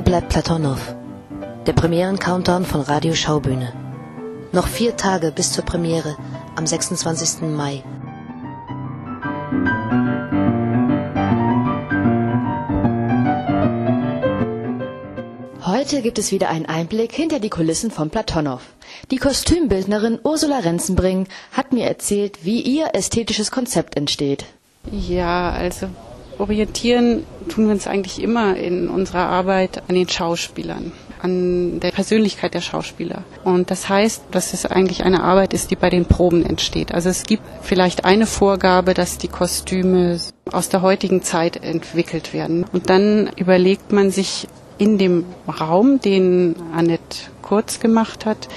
bleibt Platonow? Der Premieren-Countdown von Radio Schaubühne. Noch vier Tage bis zur Premiere am 26. Mai. Heute gibt es wieder einen Einblick hinter die Kulissen von Platonow. Die Kostümbildnerin Ursula Renzenbring hat mir erzählt, wie ihr ästhetisches Konzept entsteht. Ja, also orientieren tun wir uns eigentlich immer in unserer Arbeit an den Schauspielern, an der Persönlichkeit der Schauspieler. Und das heißt, dass es eigentlich eine Arbeit ist, die bei den Proben entsteht. Also es gibt vielleicht eine Vorgabe, dass die Kostüme aus der heutigen Zeit entwickelt werden. Und dann überlegt man sich in dem Raum, den Annette Kurz gemacht hat,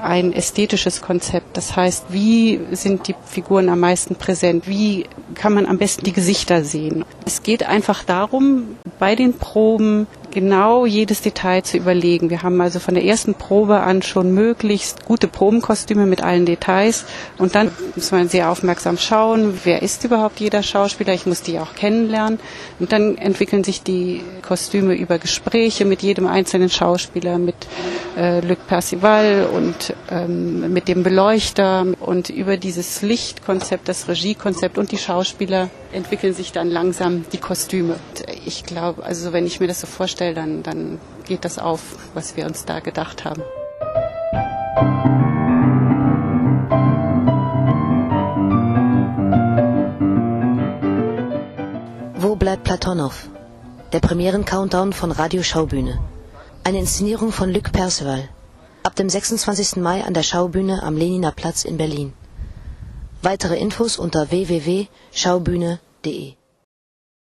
ein ästhetisches Konzept. Das heißt, wie sind die Figuren am meisten präsent? Wie kann man am besten die Gesichter sehen? Es geht einfach darum, bei den Proben genau jedes Detail zu überlegen. Wir haben also von der ersten Probe an schon möglichst gute Probenkostüme mit allen Details und dann muss man sehr aufmerksam schauen, wer ist überhaupt jeder Schauspieler. Ich muss die auch kennenlernen und dann entwickeln sich die Kostüme über Gespräche mit jedem einzelnen Schauspieler, mit äh, Luc Percival und ähm, mit dem Beleuchter und über dieses Lichtkonzept, das Regiekonzept und die Schauspieler entwickeln sich dann langsam die Kostüme. Ich glaube, also wenn ich mir das so vorstelle, dann, dann geht das auf, was wir uns da gedacht haben. Wo bleibt Platonow? Der Premieren-Countdown von Radio Schaubühne. Eine Inszenierung von Luc Perceval. Ab dem 26. Mai an der Schaubühne am Leniner Platz in Berlin. Weitere Infos unter www.schaubühne.de